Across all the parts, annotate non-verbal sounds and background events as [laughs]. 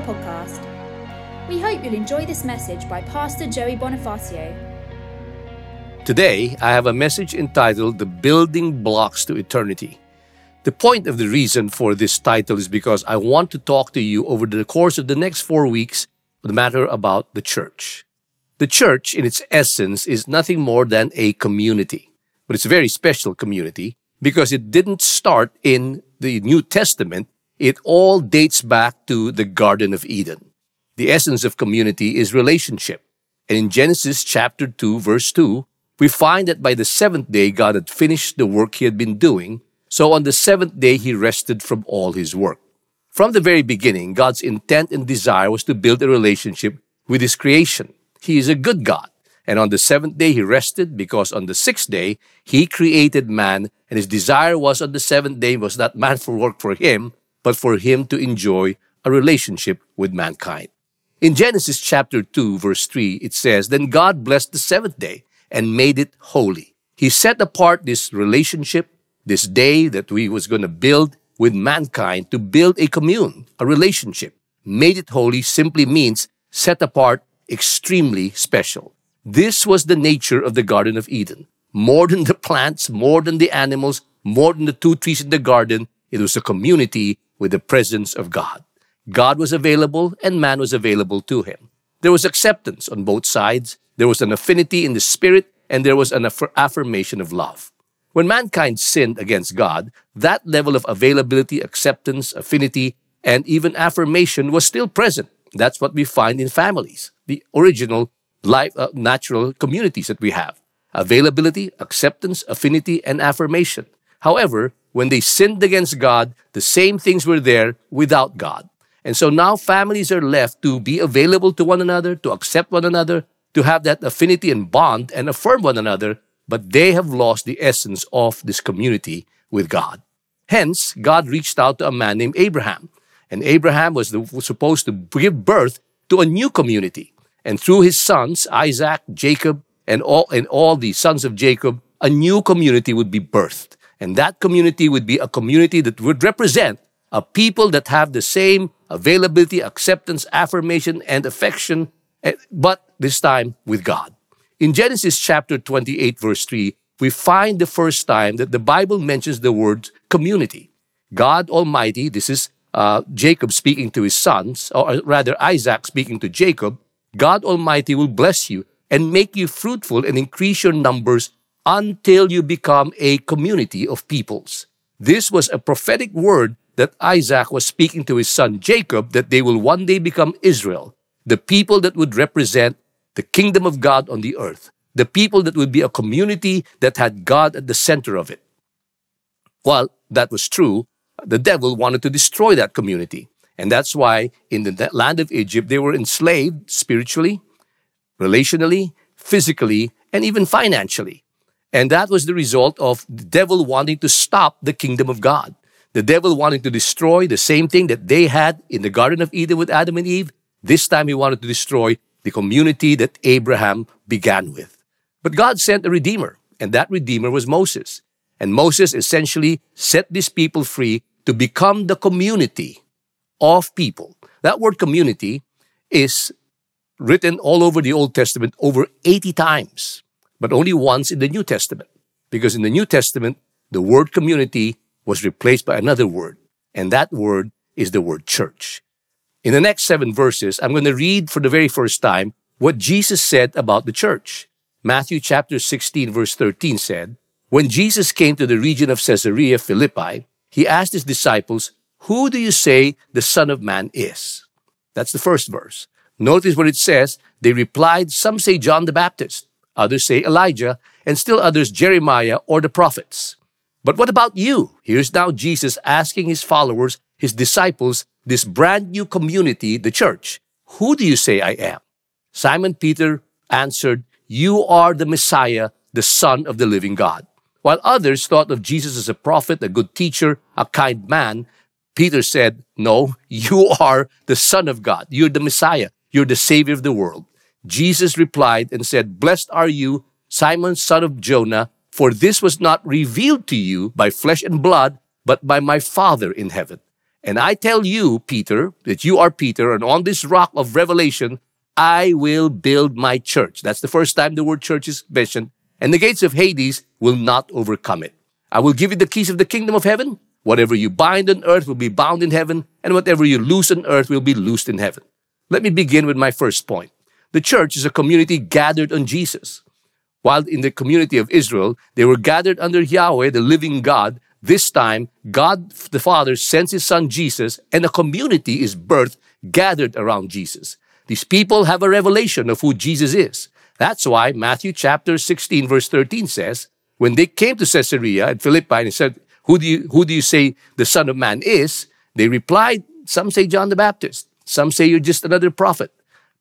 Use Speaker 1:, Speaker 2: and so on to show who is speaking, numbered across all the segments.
Speaker 1: Podcast. We hope you'll enjoy this message by Pastor Joey Bonifacio.
Speaker 2: Today, I have a message entitled The Building Blocks to Eternity. The point of the reason for this title is because I want to talk to you over the course of the next four weeks the matter about the church. The church, in its essence, is nothing more than a community, but it's a very special community because it didn't start in the New Testament. It all dates back to the Garden of Eden. The essence of community is relationship. And in Genesis chapter 2, verse 2, we find that by the seventh day, God had finished the work he had been doing. So on the seventh day, he rested from all his work. From the very beginning, God's intent and desire was to build a relationship with his creation. He is a good God. And on the seventh day he rested because on the sixth day he created man and his desire was on the seventh day was not man for work for him, but for him to enjoy a relationship with mankind. In Genesis chapter 2 verse 3 it says, Then God blessed the seventh day and made it holy. He set apart this relationship, this day that we was going to build with mankind to build a commune, a relationship. Made it holy simply means set apart, extremely special. This was the nature of the Garden of Eden. More than the plants, more than the animals, more than the two trees in the garden, it was a community with the presence of God. God was available and man was available to him. There was acceptance on both sides. There was an affinity in the spirit and there was an aff- affirmation of love. When mankind sinned against God, that level of availability, acceptance, affinity, and even affirmation was still present. That's what we find in families, the original life, uh, natural communities that we have. Availability, acceptance, affinity, and affirmation. However, when they sinned against God, the same things were there without God. And so now families are left to be available to one another, to accept one another, to have that affinity and bond and affirm one another, but they have lost the essence of this community with God. Hence, God reached out to a man named Abraham. And Abraham was, the, was supposed to give birth to a new community. And through his sons, Isaac, Jacob, and all, and all the sons of Jacob, a new community would be birthed. And that community would be a community that would represent a people that have the same availability, acceptance, affirmation, and affection, eh, but this time with God. In Genesis chapter 28, verse 3, we find the first time that the Bible mentions the word community. God Almighty, this is uh, Jacob speaking to his sons, or rather Isaac speaking to Jacob, God Almighty will bless you and make you fruitful and increase your numbers until you become a community of peoples. This was a prophetic word that Isaac was speaking to his son Jacob that they will one day become Israel, the people that would represent the kingdom of God on the earth, the people that would be a community that had God at the center of it. While that was true, the devil wanted to destroy that community. And that's why in the land of Egypt, they were enslaved spiritually, relationally, physically, and even financially. And that was the result of the devil wanting to stop the kingdom of God. The devil wanting to destroy the same thing that they had in the Garden of Eden with Adam and Eve. This time he wanted to destroy the community that Abraham began with. But God sent a redeemer, and that redeemer was Moses. And Moses essentially set these people free to become the community of people. That word community is written all over the Old Testament over 80 times, but only once in the New Testament. Because in the New Testament, the word community was replaced by another word, and that word is the word church. In the next seven verses, I'm going to read for the very first time what Jesus said about the church. Matthew chapter 16 verse 13 said, When Jesus came to the region of Caesarea Philippi, he asked his disciples, Who do you say the Son of Man is? That's the first verse. Notice what it says. They replied, Some say John the Baptist, others say Elijah, and still others Jeremiah or the prophets. But what about you? Here's now Jesus asking his followers, his disciples, this brand new community, the church. Who do you say I am? Simon Peter answered, You are the Messiah, the Son of the living God. While others thought of Jesus as a prophet, a good teacher, a kind man, Peter said, No, [laughs] you are the Son of God. You're the Messiah. You're the Savior of the world. Jesus replied and said, Blessed are you, Simon, son of Jonah, for this was not revealed to you by flesh and blood, but by my Father in heaven. And I tell you, Peter, that you are Peter, and on this rock of revelation, I will build my church. That's the first time the word church is mentioned. And the gates of Hades will not overcome it. I will give you the keys of the kingdom of heaven. Whatever you bind on earth will be bound in heaven, and whatever you loose on earth will be loosed in heaven. Let me begin with my first point. The church is a community gathered on Jesus. While in the community of Israel, they were gathered under Yahweh, the living God. This time, God the Father sends his son Jesus, and a community is birthed gathered around Jesus. These people have a revelation of who Jesus is. That's why Matthew chapter 16 verse 13 says, when they came to Caesarea and Philippi and said, who do you, who do you say the son of man is? They replied, some say John the Baptist. Some say you're just another prophet.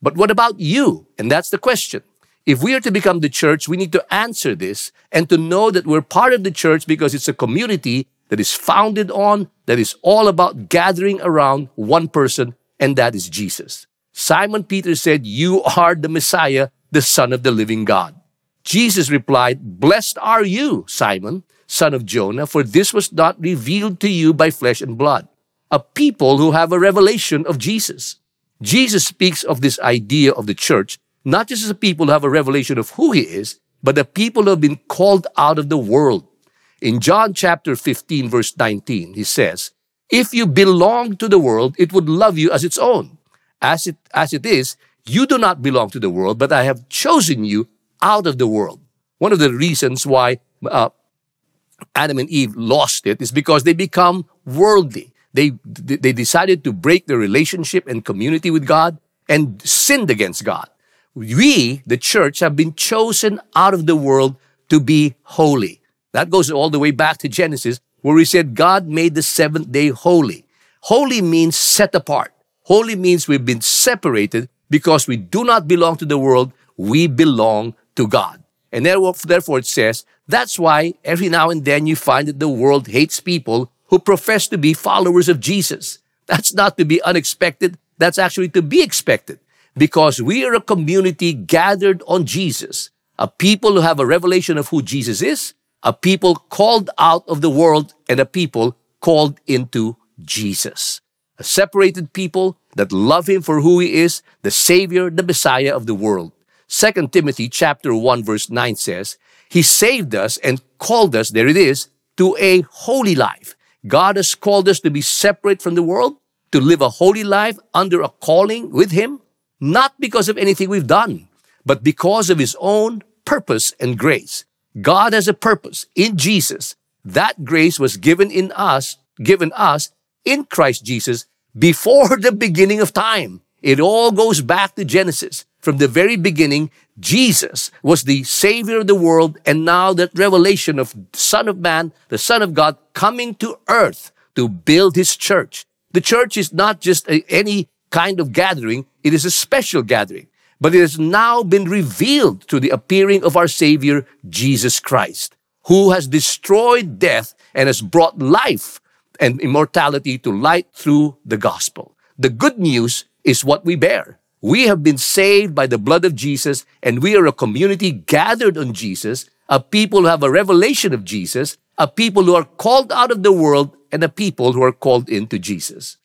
Speaker 2: But what about you? And that's the question. If we are to become the church, we need to answer this and to know that we're part of the church because it's a community that is founded on, that is all about gathering around one person, and that is Jesus. Simon Peter said, You are the Messiah, the Son of the living God. Jesus replied, Blessed are you, Simon, son of Jonah, for this was not revealed to you by flesh and blood, a people who have a revelation of Jesus. Jesus speaks of this idea of the church not just as a people who have a revelation of who he is, but the people who have been called out of the world. In John chapter 15 verse 19, he says, if you belong to the world, it would love you as its own. As it, as it is, you do not belong to the world, but I have chosen you out of the world. One of the reasons why uh, Adam and Eve lost it is because they become worldly. They, they decided to break their relationship and community with God and sinned against God we, the church, have been chosen out of the world to be holy. That goes all the way back to Genesis, where we said God made the seventh day holy. Holy means set apart. Holy means we've been separated because we do not belong to the world. We belong to God. And therefore it says, that's why every now and then you find that the world hates people who profess to be followers of Jesus. That's not to be unexpected. That's actually to be expected because we are a community gathered on Jesus, a people who have a revelation of who Jesus is, a people called out of the world, and a people called into Jesus. A separated people that love him for who he is, the Savior, the Messiah of the world. 2 Timothy chapter 1 verse 9 says, He saved us and called us, there it is, to a holy life. God has called us to be separate from the world, to live a holy life under a calling with Him, not because of anything we've done, but because of His own purpose and grace. God has a purpose in Jesus. That grace was given in us, given us in Christ Jesus before [laughs] the beginning of time. It all goes back to Genesis. From the very beginning, Jesus was the Savior of the world, and now that revelation of Son of Man, the Son of God, coming to earth to build His church. The church is not just a, any kind of gathering, it is a special gathering. But it has now been revealed through the appearing of our Savior, Jesus Christ, who has destroyed death and has brought life and immortality to light through the gospel. The good news is what we bear. We have been saved by the blood of Jesus, and we are a community gathered on Jesus, a people who have a revelation of Jesus, a people who are called out of the world, and a people who are called into Jesus.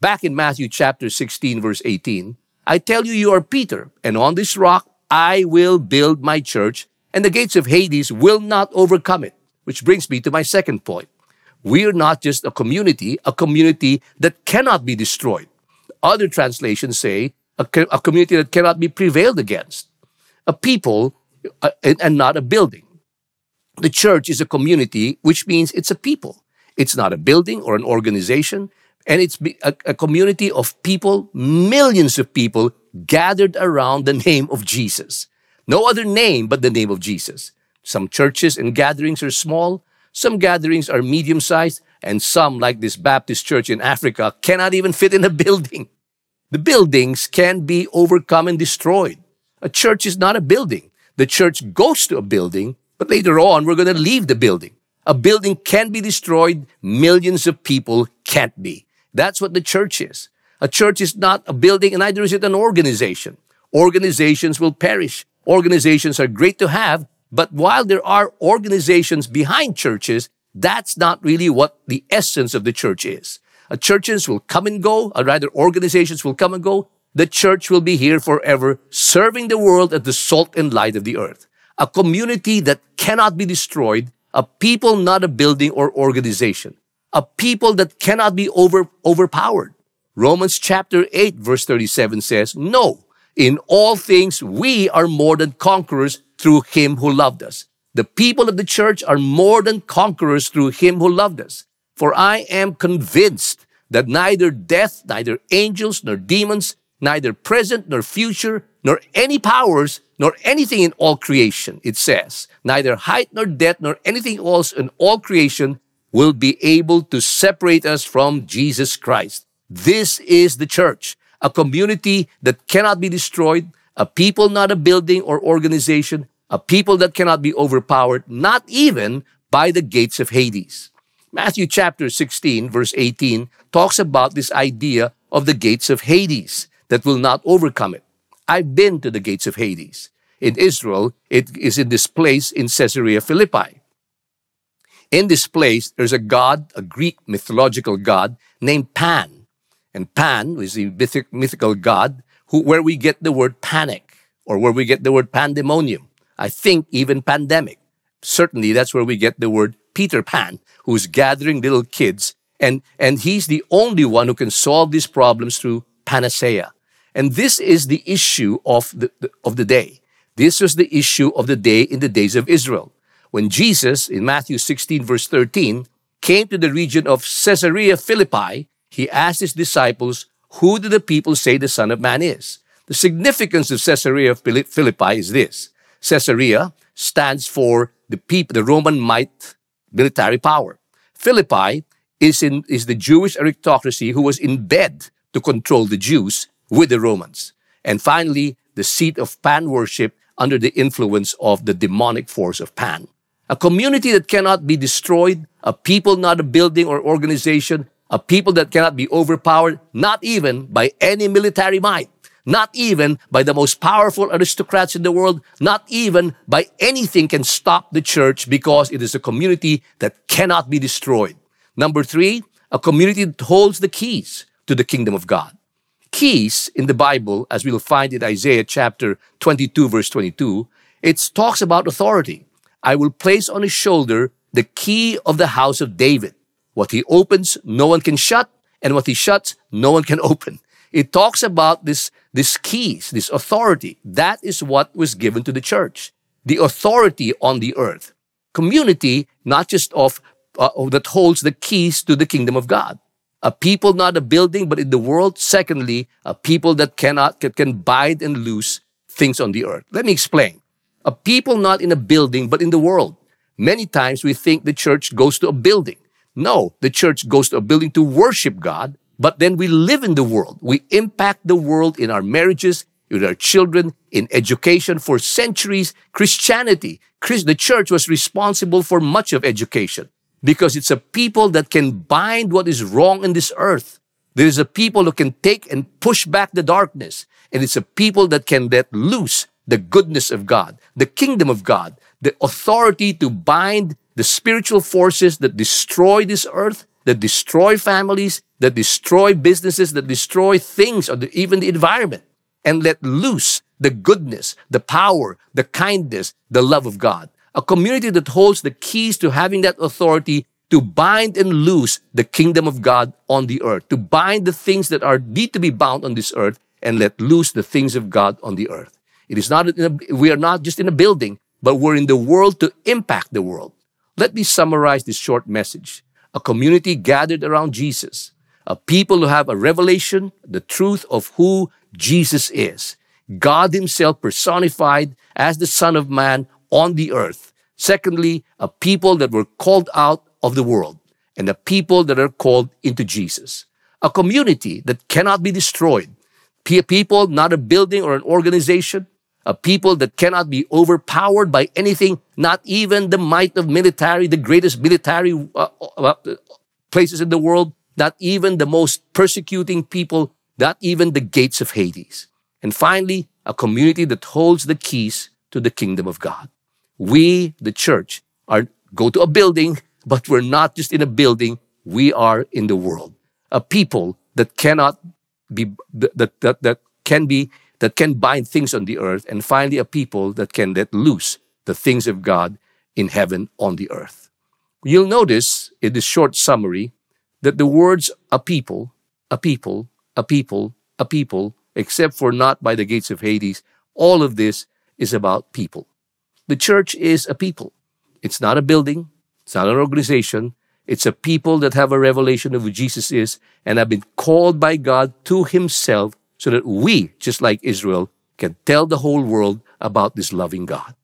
Speaker 2: Back in Matthew chapter 16, verse 18, I tell you, you are Peter, and on this rock I will build my church, and the gates of Hades will not overcome it. Which brings me to my second point. We are not just a community, a community that cannot be destroyed. Other translations say a, a community that cannot be prevailed against. A people uh, and, and not a building. The church is a community, which means it's a people. It's not a building or an organization. And it's a, a community of people, millions of people gathered around the name of Jesus. No other name but the name of Jesus. Some churches and gatherings are small, some gatherings are medium sized, and some, like this Baptist church in Africa, cannot even fit in a [laughs] building. The buildings can be overcome and destroyed. A church is not a building. The church goes to a building, but later on we're going to leave the building. A building can be destroyed, millions of people can't be. That's what the church is. A church is not a building and neither is it an organization. Organizations will perish. Organizations are great to have, but while there are organizations behind churches, that's not really what the essence of the church is. Uh, churches will come and go, or rather organizations will come and go. The church will be here forever, serving the world as the salt and light of the earth. A community that cannot be destroyed, a people, not a building or organization, a people that cannot be over, overpowered. Romans chapter 8 verse 37 says, No, in all things we are more than conquerors through him who loved us. The people of the church are more than conquerors through him who loved us. For I am convinced that neither death, neither angels, nor demons, neither present nor future, nor any powers, nor anything in all creation, it says, neither height nor depth, nor anything else in all creation will be able to separate us from Jesus Christ. This is the church, a community that cannot be destroyed, a people, not a building or organization, a people that cannot be overpowered, not even by the gates of Hades. Matthew chapter 16 verse 18 talks about this idea of the gates of Hades that will not overcome it. I've been to the gates of Hades. In Israel, it is in this place in Caesarea Philippi. In this place, there's a god, a Greek mythological god named Pan. And Pan is the mythic, mythical god who, where we get the word panic or where we get the word pandemonium. I think even pandemic. Certainly that's where we get the word Peter Pan, who's gathering little kids. And, and he's the only one who can solve these problems through panacea. And this is the issue of the, of the day. This was the issue of the day in the days of Israel. When Jesus, in Matthew 16 verse 13, came to the region of Caesarea Philippi, he asked his disciples, who do the people say the Son of Man is? The significance of Caesarea Philippi is this. Caesarea stands for the people, the Roman might military power. Philippi is in, is the Jewish aristocracy who was in bed to control the Jews with the Romans. And finally, the seat of Pan worship under the influence of the demonic force of Pan. A community that cannot be destroyed, a people, not a building or organization, a people that cannot be overpowered, not even by any military might not even by the most powerful aristocrats in the world, not even by anything can stop the church because it is a community that cannot be destroyed. Number three, a community that holds the keys to the kingdom of God. Keys in the Bible, as we'll find in Isaiah chapter 22 verse 22, it talks about authority. I will place on his shoulder the key of the house of David. What he opens, no one can shut, and what he shuts, no one can [laughs] open. It talks about this, this keys, this authority. That is what was given to the church. The authority on the earth. Community, not just of, uh, that holds the keys to the kingdom of God. A people, not a building, but in the world. Secondly, a people that cannot, can, can and loose things on the earth. Let me explain. A people not in a building, but in the world. Many times we think the church goes to a building. No, the church goes to a building to worship God, but then we live in the world. We impact the world in our marriages, with our children, in education. For centuries, Christianity, the church was responsible for much of education because it's a people that can bind what is wrong in this earth. There is a people who can take and push back the darkness. And it's a people that can let loose the goodness of God, the kingdom of God, the authority to bind the spiritual forces that destroy this earth that destroy families, that destroy businesses, that destroy things or the, even the environment and let loose the goodness, the power, the kindness, the love of God. A community that holds the keys to having that authority to bind and loose the kingdom of God on the earth, to bind the things that are need to be bound on this earth and let loose the things of God on the earth. It is not, a, we are not just in a building, but we're in the world to impact the world. Let me summarize this short message a community gathered around Jesus, a people who have a revelation, the truth of who Jesus is. God himself personified as the son of man on the earth. Secondly, a people that were called out of the world and a people that are called into Jesus. A community that cannot be destroyed. People, not a building or an organization, a people that cannot be overpowered by anything, not even the might of military, the greatest military uh, uh, uh, places in the world, not even the most persecuting people, not even the gates of Hades. And finally, a community that holds the keys to the kingdom of God. We, the church, are go to a building, but we're not just in a building, we are in the world. a people that cannot be that, that, that can be that can bind things on the earth, and finally a people that can let loose the things of God in heaven on the earth. You'll notice in this short summary that the words a people, a people, a people, a people, except for not by the gates of Hades, all of this is about people. The church is a people. It's not a building. It's not an organization. It's a people that have a revelation of who Jesus is and have been called by God to himself so that we, just like Israel, can tell the whole world about this loving God.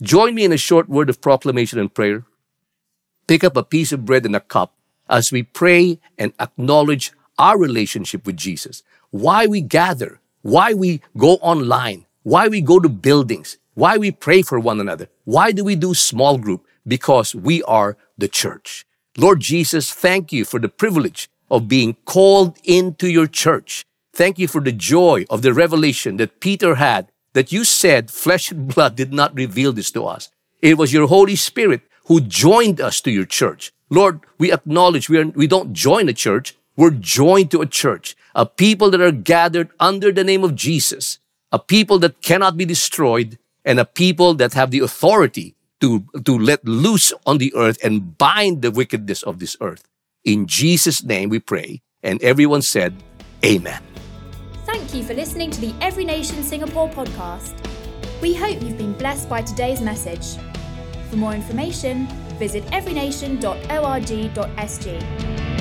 Speaker 2: Join me in a short word of proclamation and prayer. Pick up a piece of bread and a cup as we pray and acknowledge our relationship with Jesus. Why we gather, why we go online, why we go to buildings, why we pray for one another, why do we do small group? Because we are the church. Lord Jesus, thank you for the privilege of being called into your church. Thank you for the joy of the revelation that Peter had that you said flesh and blood did not reveal this to us. It was your Holy Spirit who joined us to your church. Lord, we acknowledge we, are, we don't join a church. We're joined to a church, a people that are gathered under the name of Jesus, a people that cannot be destroyed, and a people that have the authority to, to let loose on the earth and bind the wickedness of this earth. In Jesus' name we pray. And everyone said, Amen.
Speaker 1: Thank you for listening to the Every Nation Singapore podcast. We hope you've been blessed by today's message. For more information, visit everynation.org.sg.